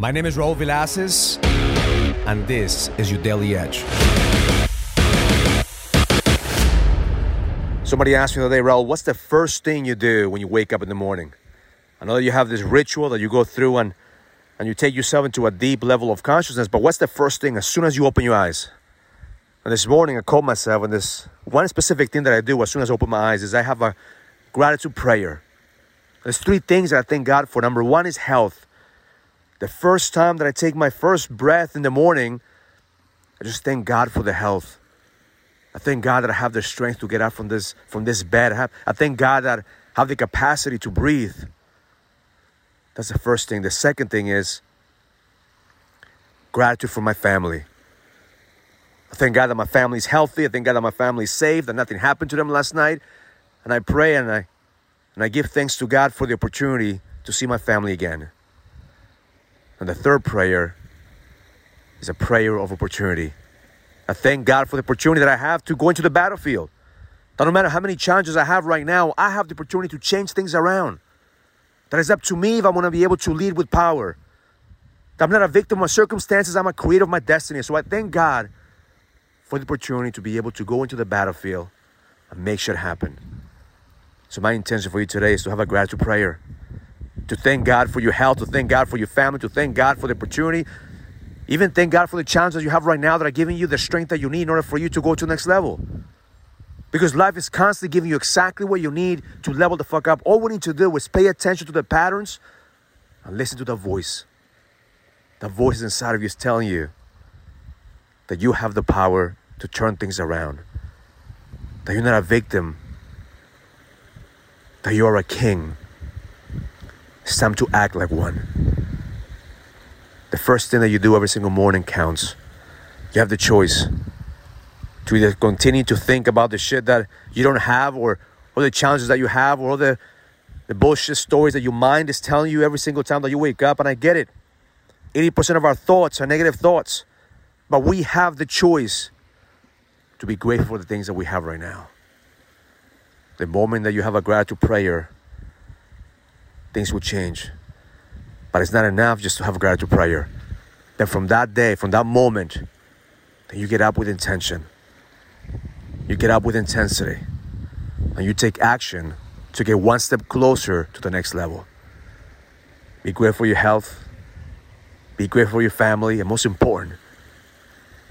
My name is Raul Villacis, and this is your Daily Edge. Somebody asked me the other day, Raul, what's the first thing you do when you wake up in the morning? I know that you have this ritual that you go through and, and you take yourself into a deep level of consciousness, but what's the first thing as soon as you open your eyes? And this morning I called myself, and this one specific thing that I do as soon as I open my eyes is I have a gratitude prayer. There's three things that I thank God for. Number one is health. The first time that I take my first breath in the morning, I just thank God for the health. I thank God that I have the strength to get out from this from this bed. I, have, I thank God that I have the capacity to breathe. That's the first thing. The second thing is gratitude for my family. I thank God that my family's healthy. I thank God that my family's safe, that nothing happened to them last night. And I pray and I and I give thanks to God for the opportunity to see my family again. And the third prayer is a prayer of opportunity. I thank God for the opportunity that I have to go into the battlefield. That no matter how many challenges I have right now, I have the opportunity to change things around. That is up to me if I want to be able to lead with power. That I'm not a victim of circumstances, I'm a creator of my destiny. So I thank God for the opportunity to be able to go into the battlefield and make shit happen. So my intention for you today is to have a gratitude prayer. To thank God for your health, to thank God for your family, to thank God for the opportunity, even thank God for the challenges you have right now that are giving you the strength that you need in order for you to go to the next level. Because life is constantly giving you exactly what you need to level the fuck up. All we need to do is pay attention to the patterns and listen to the voice. The voice inside of you is telling you that you have the power to turn things around. That you're not a victim. That you are a king. It's time to act like one. The first thing that you do every single morning counts. You have the choice to either continue to think about the shit that you don't have or, or the challenges that you have or the, the bullshit stories that your mind is telling you every single time that you wake up. And I get it. 80% of our thoughts are negative thoughts. But we have the choice to be grateful for the things that we have right now. The moment that you have a gratitude prayer, things will change. But it's not enough just to have gratitude prayer. Then from that day, from that moment, you get up with intention. You get up with intensity. And you take action to get one step closer to the next level. Be grateful for your health. Be grateful for your family. And most important,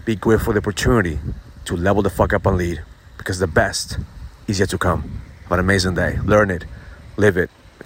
be grateful for the opportunity to level the fuck up and lead. Because the best is yet to come. Have an amazing day. Learn it, live it,